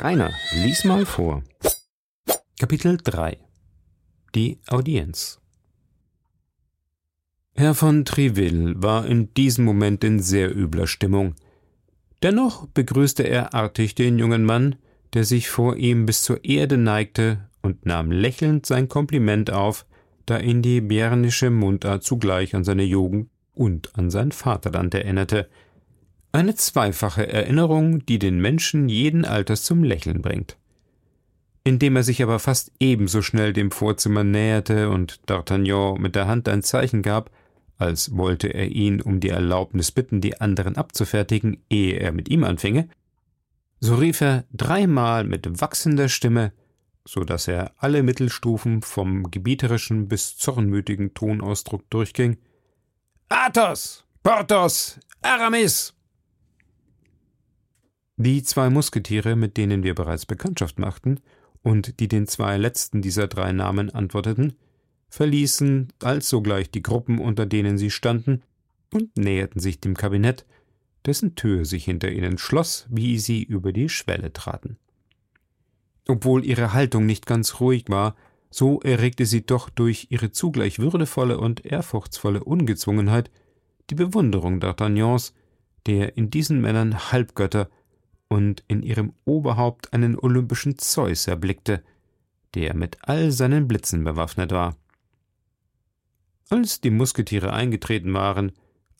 Rainer, lies mal vor. Kapitel 3 Die Audienz Herr von Triville war in diesem Moment in sehr übler Stimmung. Dennoch begrüßte er artig den jungen Mann, der sich vor ihm bis zur Erde neigte und nahm lächelnd sein Kompliment auf, da ihn die bjernische Mundart zugleich an seine Jugend und an sein Vaterland erinnerte. Eine zweifache Erinnerung, die den Menschen jeden Alters zum Lächeln bringt. Indem er sich aber fast ebenso schnell dem Vorzimmer näherte und D'Artagnan mit der Hand ein Zeichen gab, als wollte er ihn um die Erlaubnis bitten, die anderen abzufertigen, ehe er mit ihm anfinge, so rief er dreimal mit wachsender Stimme, so dass er alle Mittelstufen vom gebieterischen bis zornmütigen Tonausdruck durchging Athos, Porthos, Aramis. Die zwei Musketiere, mit denen wir bereits Bekanntschaft machten und die den zwei letzten dieser drei Namen antworteten, verließen alsogleich die Gruppen, unter denen sie standen, und näherten sich dem Kabinett, dessen Tür sich hinter ihnen schloss, wie sie über die Schwelle traten. Obwohl ihre Haltung nicht ganz ruhig war, so erregte sie doch durch ihre zugleich würdevolle und ehrfurchtsvolle Ungezwungenheit die Bewunderung D'Artagnans, der in diesen Männern Halbgötter und in ihrem Oberhaupt einen olympischen Zeus erblickte, der mit all seinen Blitzen bewaffnet war. Als die Musketiere eingetreten waren,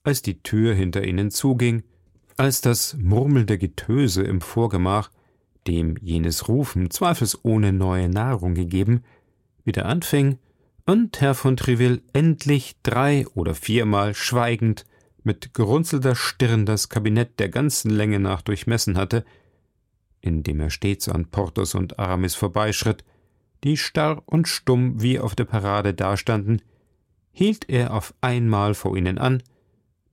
als die Tür hinter ihnen zuging, als das murmelnde Getöse im Vorgemach, dem jenes Rufen zweifelsohne neue Nahrung gegeben, wieder anfing und Herr von Treville endlich drei oder viermal schweigend mit gerunzelter Stirn das Kabinett der ganzen Länge nach durchmessen hatte, indem er stets an Porthos und Aramis vorbeischritt, die starr und stumm wie auf der Parade dastanden, hielt er auf einmal vor ihnen an,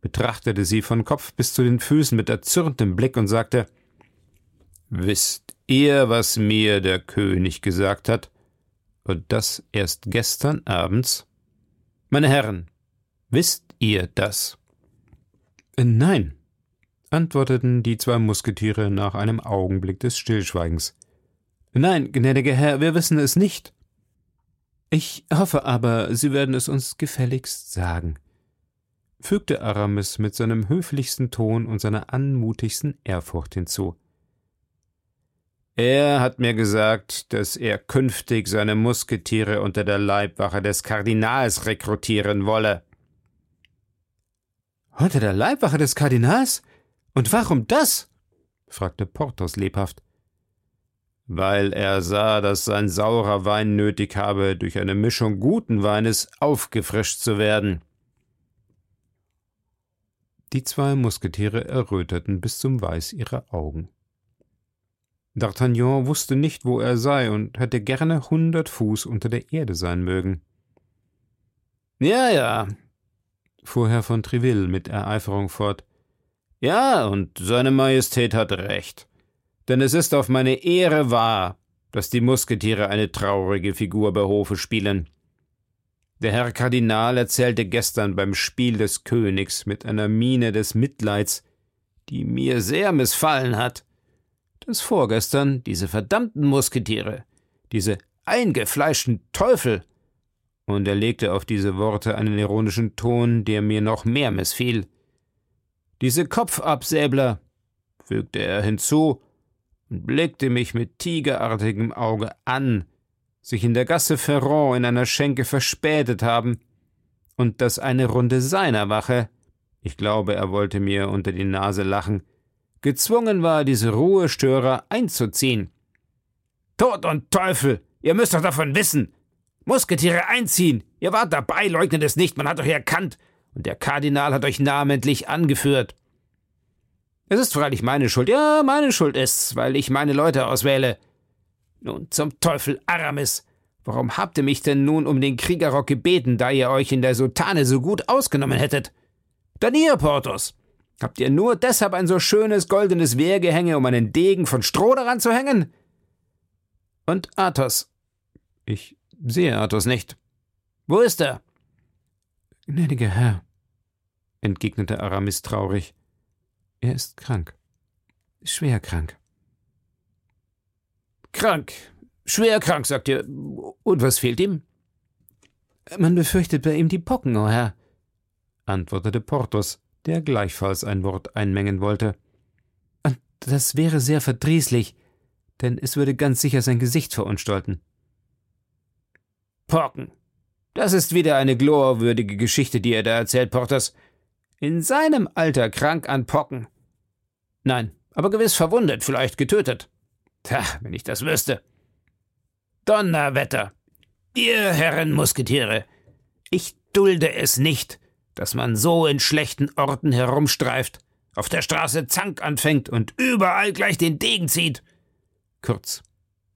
betrachtete sie von Kopf bis zu den Füßen mit erzürntem Blick und sagte Wisst ihr, was mir der König gesagt hat? Und das erst gestern abends? Meine Herren, wisst ihr das? Nein, antworteten die zwei Musketiere nach einem Augenblick des Stillschweigens. Nein, gnädiger Herr, wir wissen es nicht. Ich hoffe aber, Sie werden es uns gefälligst sagen, fügte Aramis mit seinem höflichsten Ton und seiner anmutigsten Ehrfurcht hinzu. Er hat mir gesagt, dass er künftig seine Musketiere unter der Leibwache des Kardinals rekrutieren wolle. Unter der Leibwache des Kardinals? Und warum das? fragte Porthos lebhaft. Weil er sah, dass sein saurer Wein nötig habe, durch eine Mischung guten Weines aufgefrischt zu werden. Die zwei Musketiere erröteten bis zum Weiß ihrer Augen. D'Artagnan wusste nicht, wo er sei und hätte gerne hundert Fuß unter der Erde sein mögen. Ja, ja, fuhr Herr von Treville mit Ereiferung fort. Ja, und seine Majestät hat recht. Denn es ist auf meine Ehre wahr, dass die Musketiere eine traurige Figur bei Hofe spielen. Der Herr Kardinal erzählte gestern beim Spiel des Königs mit einer Miene des Mitleids, die mir sehr missfallen hat, dass vorgestern diese verdammten Musketiere, diese eingefleischten Teufel, und er legte auf diese Worte einen ironischen Ton, der mir noch mehr missfiel. Diese Kopfabsäbler, fügte er hinzu und blickte mich mit tigerartigem Auge an, sich in der Gasse Ferrand in einer Schenke verspätet haben, und dass eine Runde seiner Wache, ich glaube, er wollte mir unter die Nase lachen, gezwungen war, diese Ruhestörer einzuziehen. Tod und Teufel! Ihr müsst doch davon wissen! Musketiere einziehen! Ihr wart dabei, leugnet es nicht, man hat euch erkannt, und der Kardinal hat euch namentlich angeführt. Es ist freilich meine Schuld, ja, meine Schuld ist's, weil ich meine Leute auswähle. Nun zum Teufel, Aramis! Warum habt ihr mich denn nun um den Kriegerrock gebeten, da ihr euch in der Sultane so gut ausgenommen hättet? Dann ihr, Porthos! Habt ihr nur deshalb ein so schönes goldenes Wehrgehänge, um einen Degen von Stroh daran zu hängen? Und Athos. Ich sehe Athos nicht. Wo ist er? Gnädiger Herr, entgegnete Aramis traurig. Er ist krank. Schwer krank. Krank. Schwer krank, sagt ihr. Und was fehlt ihm? Man befürchtet bei ihm die Pocken, o oh Herr, antwortete Porthos, der gleichfalls ein Wort einmengen wollte. Und das wäre sehr verdrießlich, denn es würde ganz sicher sein Gesicht verunstalten. Pocken. Das ist wieder eine glorwürdige Geschichte, die er da erzählt, Porthos. In seinem Alter krank an Pocken. Nein, aber gewiss verwundet, vielleicht getötet. Tja, wenn ich das wüsste. Donnerwetter! Ihr Herren Musketiere, ich dulde es nicht, dass man so in schlechten Orten herumstreift, auf der Straße Zank anfängt und überall gleich den Degen zieht. Kurz,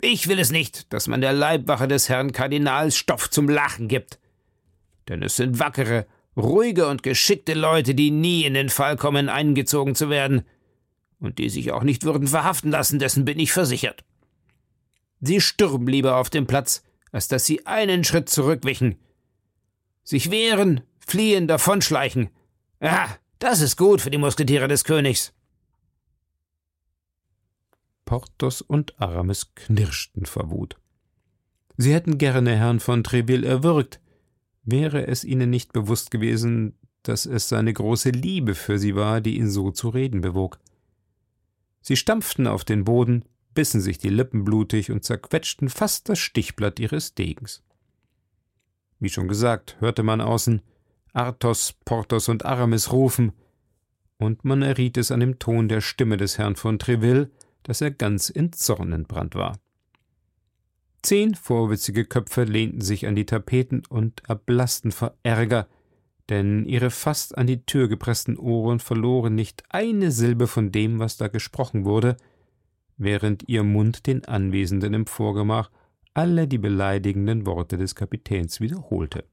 ich will es nicht, dass man der Leibwache des Herrn Kardinals Stoff zum Lachen gibt. Denn es sind wackere, ruhige und geschickte Leute, die nie in den Fall kommen, eingezogen zu werden, und die sich auch nicht würden verhaften lassen, dessen bin ich versichert. Sie stürben lieber auf dem Platz, als dass sie einen Schritt zurückwichen. Sich wehren, fliehen, davonschleichen. Ja, das ist gut für die Musketiere des Königs. Porthos und Aramis knirschten vor Wut. Sie hätten gerne Herrn von Treville erwürgt, wäre es ihnen nicht bewusst gewesen, dass es seine große Liebe für sie war, die ihn so zu reden bewog. Sie stampften auf den Boden, bissen sich die Lippen blutig und zerquetschten fast das Stichblatt ihres Degens. Wie schon gesagt, hörte man außen Athos, Porthos und Aramis rufen, und man erriet es an dem Ton der Stimme des Herrn von Treville, dass er ganz in Zorn entbrannt war. Zehn vorwitzige Köpfe lehnten sich an die Tapeten und erblassten vor Ärger, denn ihre fast an die Tür gepressten Ohren verloren nicht eine Silbe von dem, was da gesprochen wurde, während ihr Mund den Anwesenden im Vorgemach alle die beleidigenden Worte des Kapitäns wiederholte.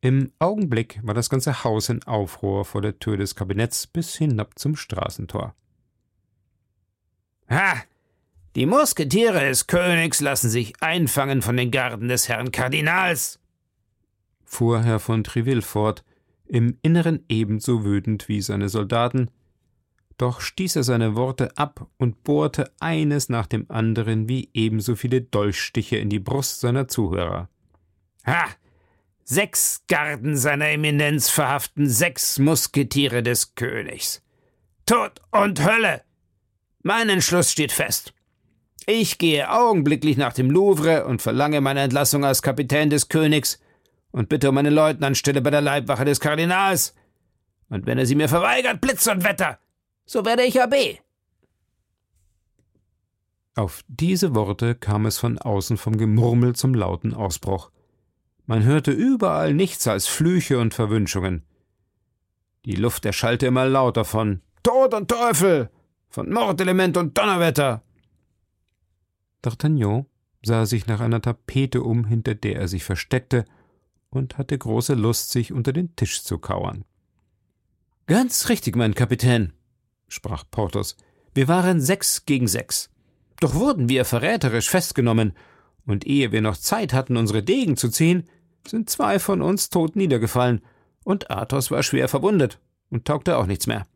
Im Augenblick war das ganze Haus in Aufruhr vor der Tür des Kabinetts bis hinab zum Straßentor. Ha! Die Musketiere des Königs lassen sich einfangen von den Garden des Herrn Kardinals, fuhr Herr von Treville fort, im Inneren ebenso wütend wie seine Soldaten, doch stieß er seine Worte ab und bohrte eines nach dem anderen wie ebenso viele Dolchstiche in die Brust seiner Zuhörer. Ha! Sechs Garden seiner Eminenz verhaften sechs Musketiere des Königs. Tod und Hölle! Mein Entschluss steht fest. Ich gehe augenblicklich nach dem Louvre und verlange meine Entlassung als Kapitän des Königs und bitte um eine Leutnantstelle bei der Leibwache des Kardinals. Und wenn er sie mir verweigert, Blitz und Wetter, so werde ich AB. Auf diese Worte kam es von außen vom Gemurmel zum lauten Ausbruch. Man hörte überall nichts als Flüche und Verwünschungen. Die Luft erschallte immer lauter von Tod und Teufel, von Mordelement und Donnerwetter. D'Artagnan sah sich nach einer Tapete um, hinter der er sich versteckte, und hatte große Lust, sich unter den Tisch zu kauern. Ganz richtig, mein Kapitän, sprach Porthos. Wir waren sechs gegen sechs. Doch wurden wir verräterisch festgenommen, und ehe wir noch Zeit hatten, unsere Degen zu ziehen, sind zwei von uns tot niedergefallen, und Athos war schwer verwundet und taugte auch nichts mehr.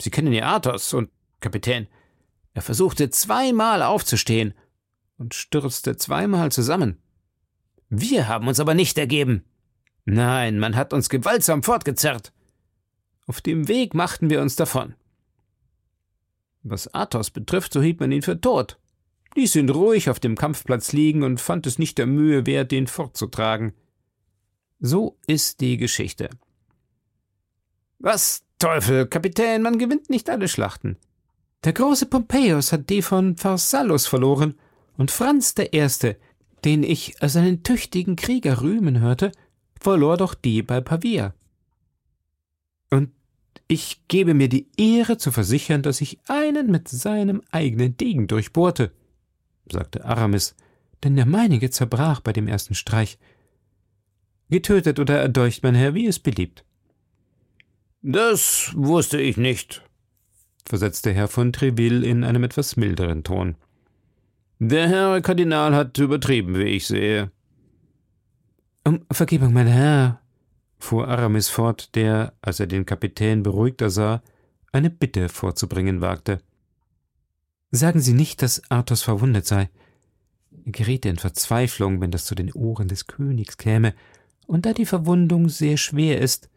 Sie kennen ja Athos und Kapitän. Er versuchte zweimal aufzustehen und stürzte zweimal zusammen. Wir haben uns aber nicht ergeben. Nein, man hat uns gewaltsam fortgezerrt. Auf dem Weg machten wir uns davon. Was Athos betrifft, so hielt man ihn für tot ließ ihn ruhig auf dem Kampfplatz liegen und fand es nicht der Mühe wert, ihn fortzutragen. So ist die Geschichte. Was Teufel, Kapitän, man gewinnt nicht alle Schlachten. Der große Pompeius hat die von Pharsalus verloren, und Franz der Erste, den ich als einen tüchtigen Krieger rühmen hörte, verlor doch die bei Pavia. Und ich gebe mir die Ehre zu versichern, dass ich einen mit seinem eigenen Degen durchbohrte sagte Aramis, denn der meinige zerbrach bei dem ersten Streich. Getötet oder erdolcht, mein Herr, wie es beliebt. Das wusste ich nicht, versetzte Herr von Treville in einem etwas milderen Ton. Der Herr Kardinal hat übertrieben, wie ich sehe. Um Vergebung, mein Herr, fuhr Aramis fort, der, als er den Kapitän beruhigter sah, eine Bitte vorzubringen wagte. Sagen Sie nicht, dass Athos verwundet sei. Er geriete in Verzweiflung, wenn das zu den Ohren des Königs käme, und da die Verwundung sehr schwer ist,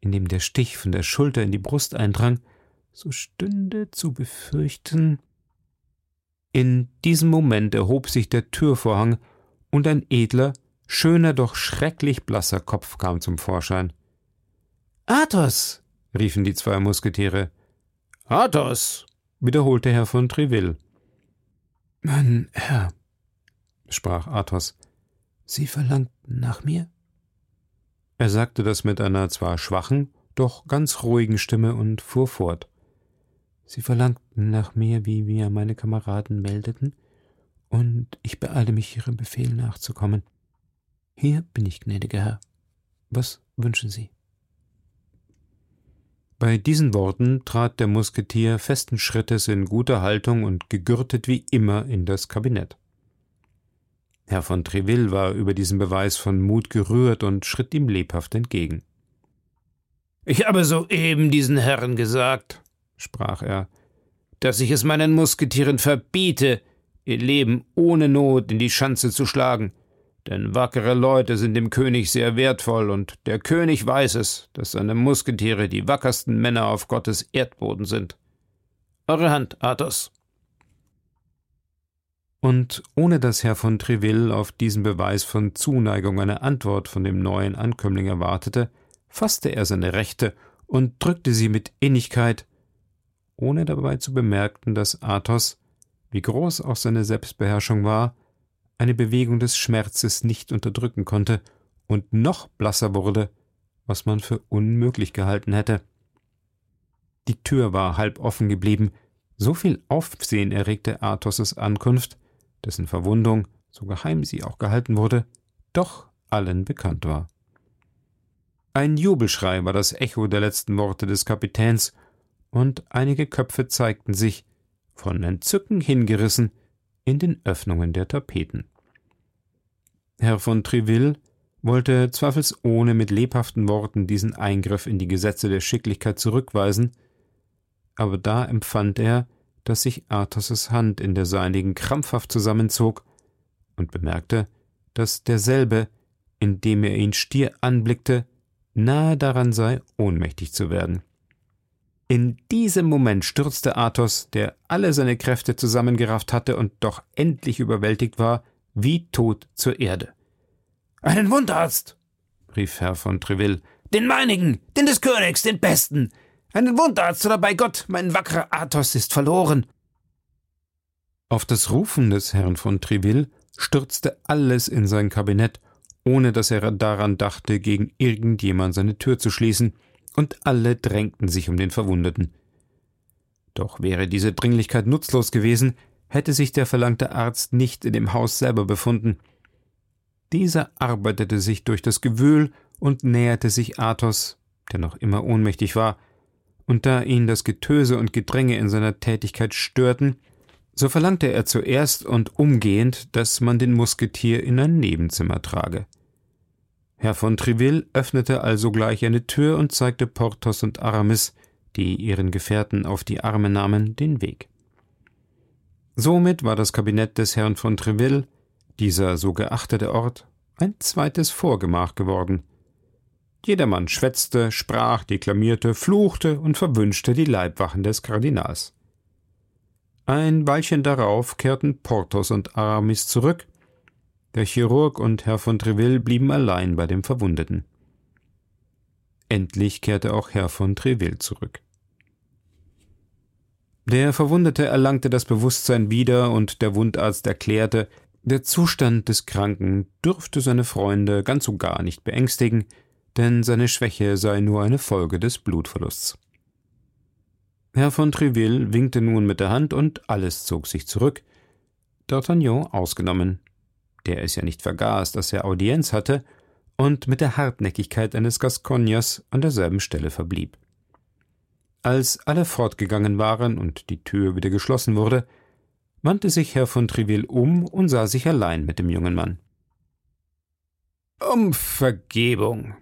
indem der Stich von der Schulter in die Brust eindrang, so stünde zu befürchten. In diesem Moment erhob sich der Türvorhang, und ein edler, schöner, doch schrecklich blasser Kopf kam zum Vorschein. Athos! riefen die zwei Musketiere. Athos! wiederholte Herr von Treville. Mein Herr, sprach Athos, Sie verlangten nach mir? Er sagte das mit einer zwar schwachen, doch ganz ruhigen Stimme und fuhr fort. Sie verlangten nach mir, wie mir meine Kameraden meldeten, und ich beeile mich, Ihrem Befehl nachzukommen. Hier bin ich, gnädiger Herr. Was wünschen Sie? Bei diesen Worten trat der Musketier festen Schrittes in guter Haltung und gegürtet wie immer in das Kabinett. Herr von Treville war über diesen Beweis von Mut gerührt und schritt ihm lebhaft entgegen. Ich habe soeben diesen Herren gesagt, sprach er, dass ich es meinen Musketieren verbiete, ihr Leben ohne Not in die Schanze zu schlagen, denn wackere Leute sind dem König sehr wertvoll, und der König weiß es, dass seine Musketiere die wackersten Männer auf Gottes Erdboden sind. Eure Hand, Athos. Und ohne dass Herr von Treville auf diesen Beweis von Zuneigung eine Antwort von dem neuen Ankömmling erwartete, fasste er seine Rechte und drückte sie mit Innigkeit, ohne dabei zu bemerken, dass Athos, wie groß auch seine Selbstbeherrschung war, eine Bewegung des Schmerzes nicht unterdrücken konnte und noch blasser wurde, was man für unmöglich gehalten hätte. Die Tür war halb offen geblieben, so viel Aufsehen erregte Athos' Ankunft, dessen Verwundung, so geheim sie auch gehalten wurde, doch allen bekannt war. Ein Jubelschrei war das Echo der letzten Worte des Kapitäns, und einige Köpfe zeigten sich, von Entzücken hingerissen, in den Öffnungen der Tapeten. Herr von Treville wollte zweifelsohne mit lebhaften Worten diesen Eingriff in die Gesetze der Schicklichkeit zurückweisen, aber da empfand er, dass sich Athos' Hand in der seinigen krampfhaft zusammenzog und bemerkte, dass derselbe, indem er ihn stier anblickte, nahe daran sei, ohnmächtig zu werden. In diesem Moment stürzte Athos, der alle seine Kräfte zusammengerafft hatte und doch endlich überwältigt war, wie tot zur Erde. Einen Wundarzt! rief Herr von Treville. Den meinigen, den des Königs, den besten! Einen Wundarzt oder bei Gott, mein wackerer Athos ist verloren! Auf das Rufen des Herrn von Treville stürzte alles in sein Kabinett, ohne dass er daran dachte, gegen irgendjemand seine Tür zu schließen, und alle drängten sich um den Verwundeten. Doch wäre diese Dringlichkeit nutzlos gewesen, hätte sich der verlangte Arzt nicht in dem Haus selber befunden. Dieser arbeitete sich durch das Gewühl und näherte sich Athos, der noch immer ohnmächtig war, und da ihn das Getöse und Gedränge in seiner Tätigkeit störten, so verlangte er zuerst und umgehend, dass man den Musketier in ein Nebenzimmer trage. Herr von Treville öffnete also gleich eine Tür und zeigte Porthos und Aramis, die ihren Gefährten auf die Arme nahmen, den Weg. Somit war das Kabinett des Herrn von Treville, dieser so geachtete Ort, ein zweites Vorgemach geworden. Jedermann schwätzte, sprach, deklamierte, fluchte und verwünschte die Leibwachen des Kardinals. Ein Weilchen darauf kehrten Porthos und Aramis zurück, der Chirurg und Herr von Treville blieben allein bei dem Verwundeten. Endlich kehrte auch Herr von Treville zurück. Der Verwundete erlangte das Bewusstsein wieder und der Wundarzt erklärte, der Zustand des Kranken dürfte seine Freunde ganz und gar nicht beängstigen, denn seine Schwäche sei nur eine Folge des Blutverlusts. Herr von Treville winkte nun mit der Hand und alles zog sich zurück, D'Artagnan ausgenommen der es ja nicht vergaß, dass er Audienz hatte, und mit der Hartnäckigkeit eines Gascogners an derselben Stelle verblieb. Als alle fortgegangen waren und die Tür wieder geschlossen wurde, wandte sich Herr von Treville um und sah sich allein mit dem jungen Mann. Um Vergebung,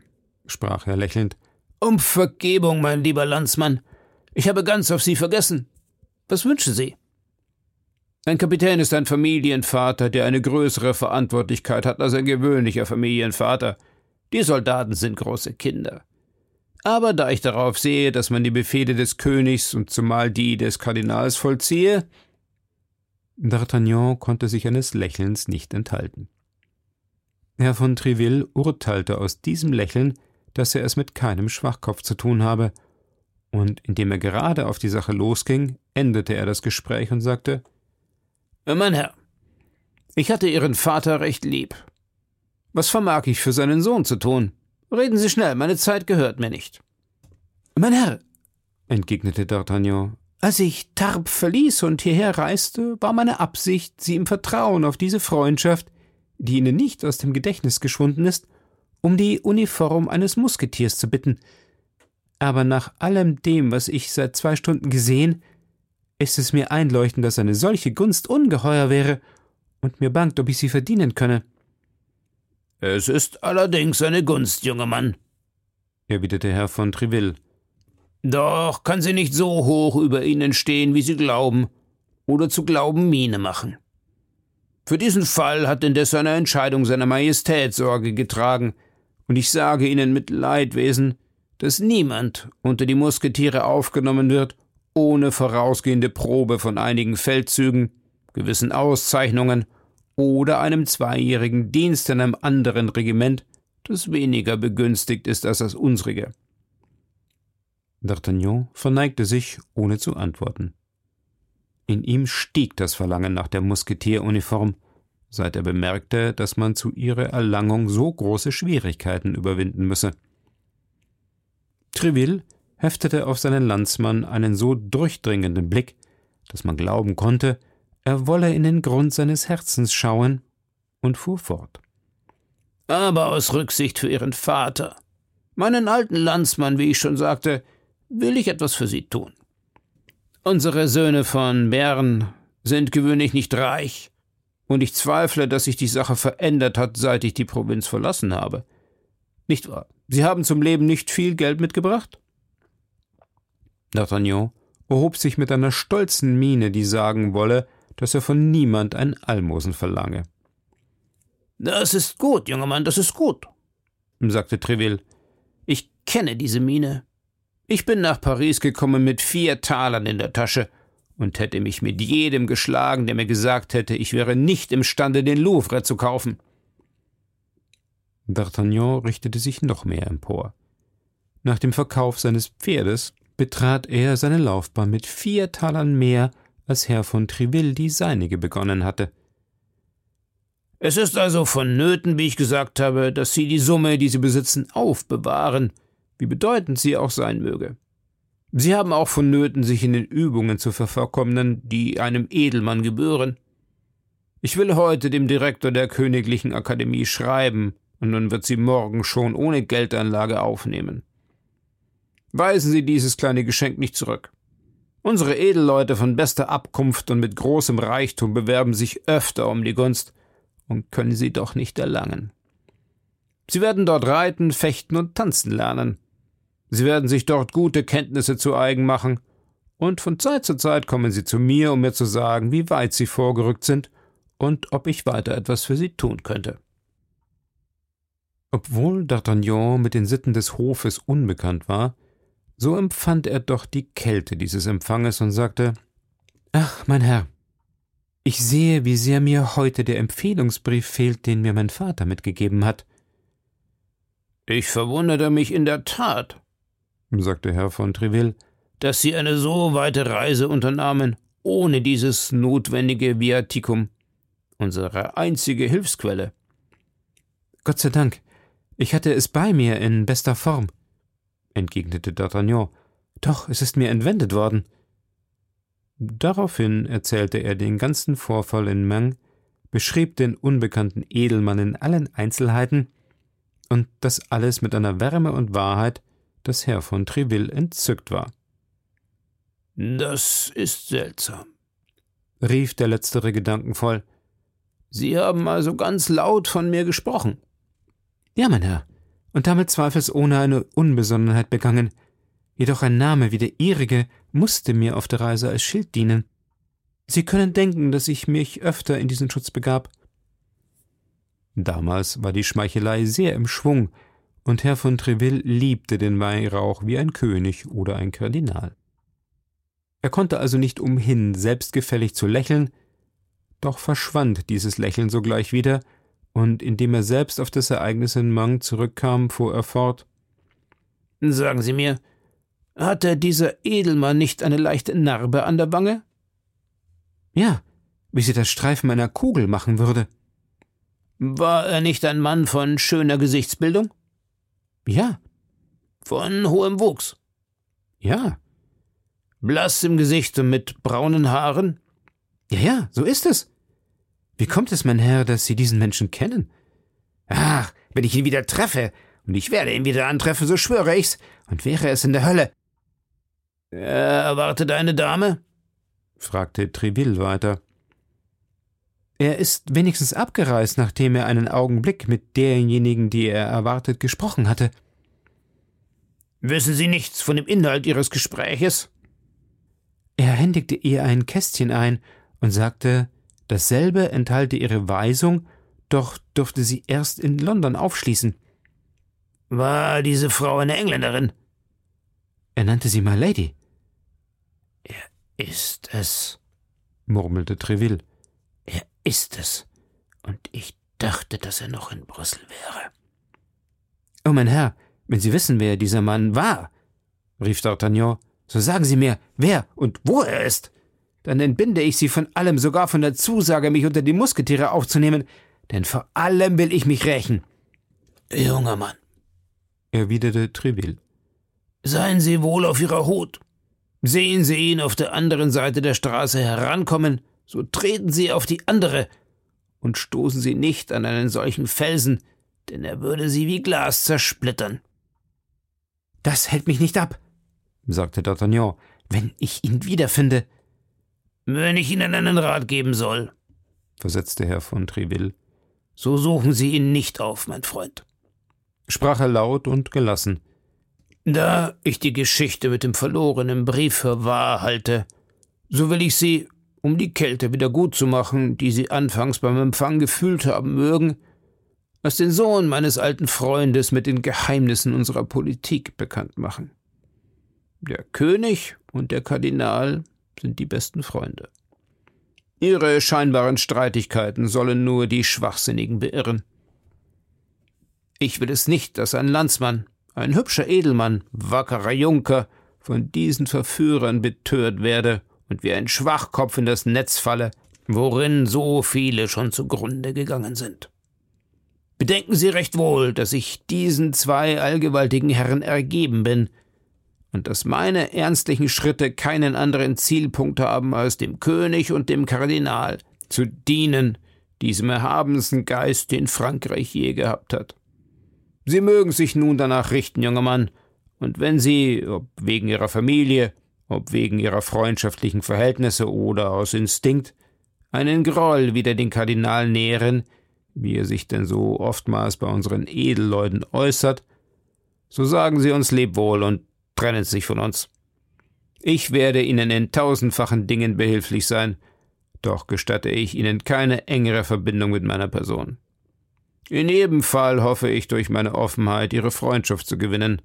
sprach er lächelnd. Um Vergebung, mein lieber Landsmann. Ich habe ganz auf Sie vergessen. Was wünschen Sie? Ein Kapitän ist ein Familienvater, der eine größere Verantwortlichkeit hat als ein gewöhnlicher Familienvater. Die Soldaten sind große Kinder. Aber da ich darauf sehe, dass man die Befehle des Königs und zumal die des Kardinals vollziehe. D'Artagnan konnte sich eines Lächelns nicht enthalten. Herr von Treville urteilte aus diesem Lächeln, dass er es mit keinem Schwachkopf zu tun habe, und indem er gerade auf die Sache losging, endete er das Gespräch und sagte Mein Herr, ich hatte Ihren Vater recht lieb. Was vermag ich für seinen Sohn zu tun? Reden Sie schnell, meine Zeit gehört mir nicht. Mein Herr, entgegnete D'Artagnan, als ich Tarp verließ und hierher reiste, war meine Absicht, Sie im Vertrauen auf diese Freundschaft, die Ihnen nicht aus dem Gedächtnis geschwunden ist, um die Uniform eines Musketiers zu bitten. Aber nach allem dem, was ich seit zwei Stunden gesehen, ist es mir einleuchtend, dass eine solche Gunst ungeheuer wäre und mir bangt, ob ich sie verdienen könne. Es ist allerdings eine Gunst, junger Mann, erwiderte Herr von Treville. Doch kann sie nicht so hoch über Ihnen stehen, wie Sie glauben, oder zu glauben Miene machen. Für diesen Fall hat indes eine Entscheidung seiner Majestät Sorge getragen, und ich sage Ihnen mit Leidwesen, dass niemand unter die Musketiere aufgenommen wird, ohne vorausgehende Probe von einigen Feldzügen, gewissen Auszeichnungen oder einem zweijährigen Dienst in einem anderen Regiment, das weniger begünstigt ist als das unsrige. D'Artagnan verneigte sich, ohne zu antworten. In ihm stieg das Verlangen nach der Musketieruniform, seit er bemerkte, dass man zu ihrer Erlangung so große Schwierigkeiten überwinden müsse. Treville heftete auf seinen Landsmann einen so durchdringenden Blick, dass man glauben konnte, er wolle in den Grund seines Herzens schauen, und fuhr fort. Aber aus Rücksicht für Ihren Vater, meinen alten Landsmann, wie ich schon sagte, will ich etwas für Sie tun. Unsere Söhne von Bern sind gewöhnlich nicht reich, und ich zweifle, dass sich die Sache verändert hat, seit ich die Provinz verlassen habe. Nicht wahr? Sie haben zum Leben nicht viel Geld mitgebracht? D'Artagnan erhob sich mit einer stolzen Miene, die sagen wolle, dass er von niemand ein Almosen verlange. Das ist gut, junger Mann, das ist gut, sagte Treville. Ich kenne diese Miene. Ich bin nach Paris gekommen mit vier Talern in der Tasche und hätte mich mit jedem geschlagen, der mir gesagt hätte, ich wäre nicht imstande, den Louvre zu kaufen. D'Artagnan richtete sich noch mehr empor. Nach dem Verkauf seines Pferdes betrat er seine Laufbahn mit vier Talern mehr als Herr von Treville die seinige begonnen hatte. Es ist also vonnöten, wie ich gesagt habe, dass Sie die Summe, die Sie besitzen, aufbewahren, wie bedeutend sie auch sein möge. Sie haben auch vonnöten, sich in den Übungen zu vervollkommnen, die einem Edelmann gebühren. Ich will heute dem Direktor der Königlichen Akademie schreiben, und nun wird sie morgen schon ohne Geldanlage aufnehmen. Weisen Sie dieses kleine Geschenk nicht zurück. Unsere Edelleute von bester Abkunft und mit großem Reichtum bewerben sich öfter um die Gunst und können sie doch nicht erlangen. Sie werden dort reiten, fechten und tanzen lernen. Sie werden sich dort gute Kenntnisse zu eigen machen, und von Zeit zu Zeit kommen sie zu mir, um mir zu sagen, wie weit sie vorgerückt sind und ob ich weiter etwas für sie tun könnte. Obwohl D'Artagnan mit den Sitten des Hofes unbekannt war, so empfand er doch die Kälte dieses Empfanges und sagte Ach, mein Herr, ich sehe, wie sehr mir heute der Empfehlungsbrief fehlt, den mir mein Vater mitgegeben hat. Ich verwundere mich in der Tat, sagte Herr von Treville, dass Sie eine so weite Reise unternahmen, ohne dieses notwendige Viaticum, unsere einzige Hilfsquelle. Gott sei Dank, ich hatte es bei mir in bester Form entgegnete D'Artagnan. Doch, es ist mir entwendet worden. Daraufhin erzählte er den ganzen Vorfall in Mang, beschrieb den unbekannten Edelmann in allen Einzelheiten, und das alles mit einer Wärme und Wahrheit, dass Herr von Treville entzückt war. Das ist seltsam, rief der letztere gedankenvoll. Sie haben also ganz laut von mir gesprochen. Ja, mein Herr, und damit zweifelsohne eine Unbesonnenheit begangen, jedoch ein Name wie der ihrige musste mir auf der Reise als Schild dienen. Sie können denken, dass ich mich öfter in diesen Schutz begab. Damals war die Schmeichelei sehr im Schwung, und Herr von Treville liebte den Weihrauch wie ein König oder ein Kardinal. Er konnte also nicht umhin, selbstgefällig zu lächeln, doch verschwand dieses Lächeln sogleich wieder, und indem er selbst auf das Ereignis in Mang zurückkam, fuhr er fort Sagen Sie mir, hatte dieser Edelmann nicht eine leichte Narbe an der Wange? Ja, wie sie das Streifen einer Kugel machen würde. War er nicht ein Mann von schöner Gesichtsbildung? Ja. Von hohem Wuchs? Ja. Blass im Gesicht und mit braunen Haaren? Ja, ja, so ist es. Wie kommt es, mein Herr, dass Sie diesen Menschen kennen? Ach, wenn ich ihn wieder treffe, und ich werde ihn wieder antreffen, so schwöre ich's, und wäre es in der Hölle. Er erwartet eine Dame? fragte Treville weiter. Er ist wenigstens abgereist, nachdem er einen Augenblick mit derjenigen, die er erwartet, gesprochen hatte. Wissen Sie nichts von dem Inhalt Ihres Gespräches? Er händigte ihr ein Kästchen ein und sagte, dasselbe enthalte ihre Weisung, doch durfte sie erst in London aufschließen. War diese Frau eine Engländerin? Er nannte sie My Lady. Er ist es, murmelte Treville. Ist es. Und ich dachte, dass er noch in Brüssel wäre. Oh, mein Herr, wenn Sie wissen, wer dieser Mann war, rief D'Artagnan, so sagen Sie mir, wer und wo er ist. Dann entbinde ich Sie von allem, sogar von der Zusage, mich unter die Musketiere aufzunehmen, denn vor allem will ich mich rächen. Junger Mann, erwiderte Treville. Seien Sie wohl auf Ihrer Hut. Sehen Sie ihn auf der anderen Seite der Straße herankommen, so treten Sie auf die andere und stoßen Sie nicht an einen solchen Felsen, denn er würde Sie wie Glas zersplittern. Das hält mich nicht ab, sagte D'Artagnan, wenn ich ihn wiederfinde. Wenn ich Ihnen einen Rat geben soll, versetzte Herr von Treville, so suchen Sie ihn nicht auf, mein Freund, sprach er laut und gelassen. Da ich die Geschichte mit dem verlorenen Brief für wahr halte, so will ich Sie, um die Kälte wieder gut zu machen, die Sie anfangs beim Empfang gefühlt haben mögen, als den Sohn meines alten Freundes mit den Geheimnissen unserer Politik bekannt machen. Der König und der Kardinal sind die besten Freunde. Ihre scheinbaren Streitigkeiten sollen nur die Schwachsinnigen beirren. Ich will es nicht, dass ein Landsmann, ein hübscher Edelmann, wackerer Junker, von diesen Verführern betört werde und wie ein Schwachkopf in das Netz falle, worin so viele schon zugrunde gegangen sind. Bedenken Sie recht wohl, dass ich diesen zwei allgewaltigen Herren ergeben bin, und dass meine ernstlichen Schritte keinen anderen Zielpunkt haben, als dem König und dem Kardinal zu dienen, diesem erhabensten Geist, den Frankreich je gehabt hat. Sie mögen sich nun danach richten, junger Mann, und wenn Sie, ob wegen Ihrer Familie, ob wegen Ihrer freundschaftlichen Verhältnisse oder aus Instinkt, einen Groll wider den Kardinal nähren, wie er sich denn so oftmals bei unseren Edelleuten äußert, so sagen Sie uns Lebwohl und trennen sich von uns. Ich werde Ihnen in tausendfachen Dingen behilflich sein, doch gestatte ich Ihnen keine engere Verbindung mit meiner Person. In jedem Fall hoffe ich durch meine Offenheit Ihre Freundschaft zu gewinnen,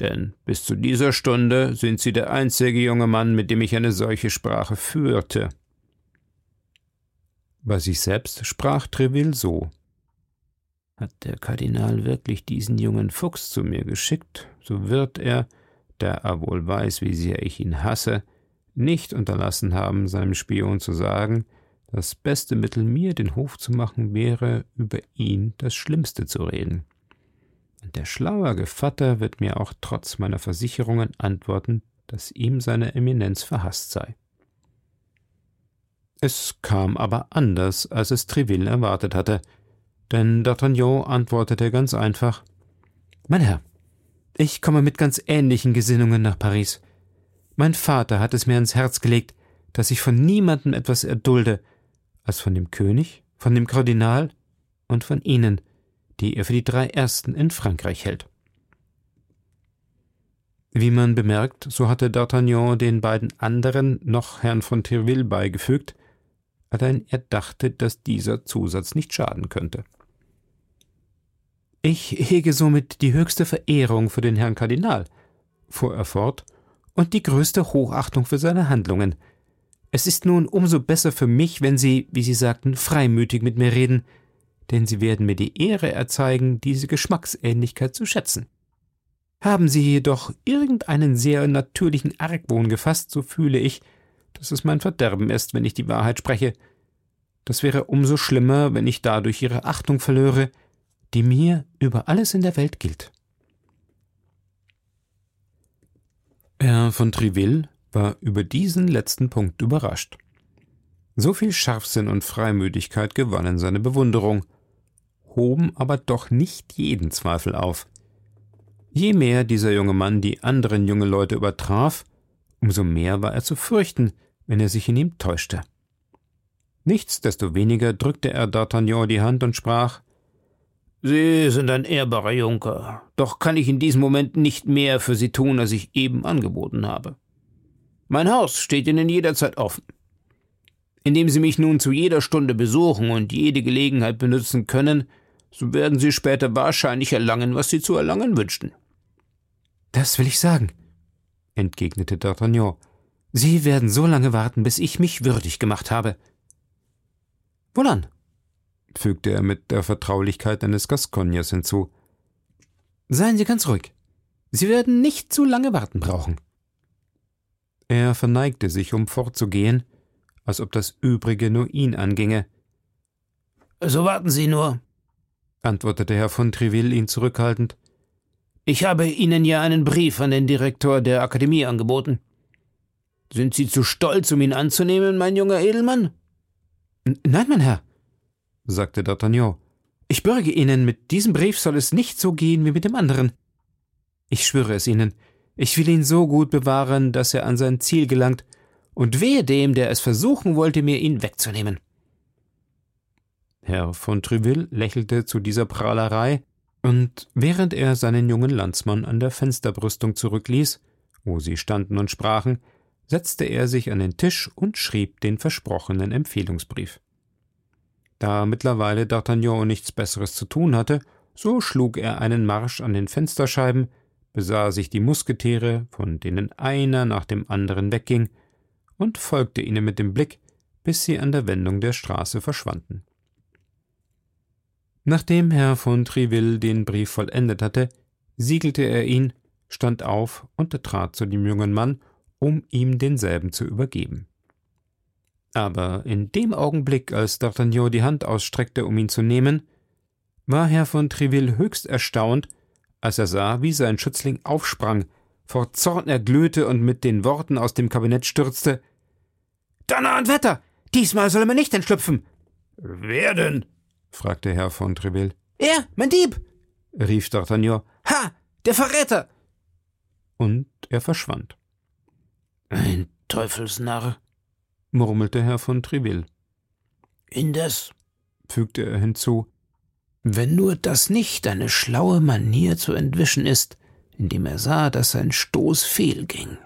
denn bis zu dieser Stunde sind Sie der einzige junge Mann, mit dem ich eine solche Sprache führte. Bei sich selbst sprach Treville so. Hat der Kardinal wirklich diesen jungen Fuchs zu mir geschickt, so wird er, da er wohl weiß, wie sehr ich ihn hasse, nicht unterlassen haben, seinem Spion zu sagen, das beste Mittel, mir den Hof zu machen, wäre, über ihn das Schlimmste zu reden. Und der schlaue Gevatter wird mir auch trotz meiner Versicherungen antworten, dass ihm seine Eminenz verhasst sei. Es kam aber anders, als es Treville erwartet hatte, denn D'Artagnan antwortete ganz einfach Mein Herr, ich komme mit ganz ähnlichen Gesinnungen nach Paris. Mein Vater hat es mir ans Herz gelegt, dass ich von niemandem etwas erdulde, als von dem König, von dem Kardinal und von Ihnen, die er für die drei Ersten in Frankreich hält. Wie man bemerkt, so hatte D'Artagnan den beiden anderen noch Herrn von Tirville beigefügt, allein er dachte, dass dieser Zusatz nicht schaden könnte. Ich hege somit die höchste Verehrung für den Herrn Kardinal, fuhr er fort, und die größte Hochachtung für seine Handlungen. Es ist nun umso besser für mich, wenn Sie, wie Sie sagten, freimütig mit mir reden, denn Sie werden mir die Ehre erzeigen, diese Geschmacksähnlichkeit zu schätzen. Haben Sie jedoch irgendeinen sehr natürlichen Argwohn gefasst, so fühle ich, dass es mein Verderben ist, wenn ich die Wahrheit spreche. Das wäre umso schlimmer, wenn ich dadurch Ihre Achtung verlöre, die mir über alles in der Welt gilt. Herr von Triville war über diesen letzten Punkt überrascht. So viel Scharfsinn und Freimütigkeit gewannen seine Bewunderung, hoben aber doch nicht jeden Zweifel auf. Je mehr dieser junge Mann die anderen junge Leute übertraf, umso mehr war er zu fürchten, wenn er sich in ihm täuschte. Nichtsdestoweniger drückte er D'Artagnan die Hand und sprach Sie sind ein ehrbarer Junker, doch kann ich in diesem Moment nicht mehr für Sie tun, als ich eben angeboten habe. Mein Haus steht Ihnen jederzeit offen. Indem Sie mich nun zu jeder Stunde besuchen und jede Gelegenheit benutzen können, so werden Sie später wahrscheinlich erlangen, was Sie zu erlangen wünschten. Das will ich sagen, entgegnete D'Artagnan. Sie werden so lange warten, bis ich mich würdig gemacht habe. Wohlan, fügte er mit der Vertraulichkeit eines Gascogners hinzu. Seien Sie ganz ruhig. Sie werden nicht zu lange warten brauchen. Er verneigte sich, um fortzugehen, als ob das Übrige nur ihn anginge. So warten Sie nur, antwortete Herr von Treville ihn zurückhaltend. Ich habe Ihnen ja einen Brief an den Direktor der Akademie angeboten. Sind Sie zu stolz, um ihn anzunehmen, mein junger Edelmann? N nein, mein Herr, sagte D'Artagnan. Ich bürge Ihnen, mit diesem Brief soll es nicht so gehen wie mit dem anderen. Ich schwöre es Ihnen, ich will ihn so gut bewahren, dass er an sein Ziel gelangt, und wehe dem, der es versuchen wollte, mir ihn wegzunehmen. Herr von Treville lächelte zu dieser Prahlerei und während er seinen jungen Landsmann an der Fensterbrüstung zurückließ, wo sie standen und sprachen, setzte er sich an den Tisch und schrieb den versprochenen Empfehlungsbrief. Da mittlerweile D'Artagnan nichts Besseres zu tun hatte, so schlug er einen Marsch an den Fensterscheiben, besah sich die Musketiere, von denen einer nach dem anderen wegging, und folgte ihnen mit dem Blick, bis sie an der Wendung der Straße verschwanden. Nachdem Herr von Triville den Brief vollendet hatte, siegelte er ihn, stand auf und trat zu dem jungen Mann, um ihm denselben zu übergeben. Aber in dem Augenblick, als D'Artagnan die Hand ausstreckte, um ihn zu nehmen, war Herr von Triville höchst erstaunt, als er sah, wie sein Schützling aufsprang, vor Zorn erglühte und mit den Worten aus dem Kabinett stürzte Donner und Wetter. Diesmal soll er mir nicht entschlüpfen. Wer denn? Fragte Herr von Treville. Er, mein Dieb! rief D'Artagnan. Ha! Der Verräter! Und er verschwand. Ein Teufelsnarr, murmelte Herr von Treville. Indes, fügte er hinzu, wenn nur das nicht eine schlaue Manier zu entwischen ist, indem er sah, dass sein Stoß fehlging.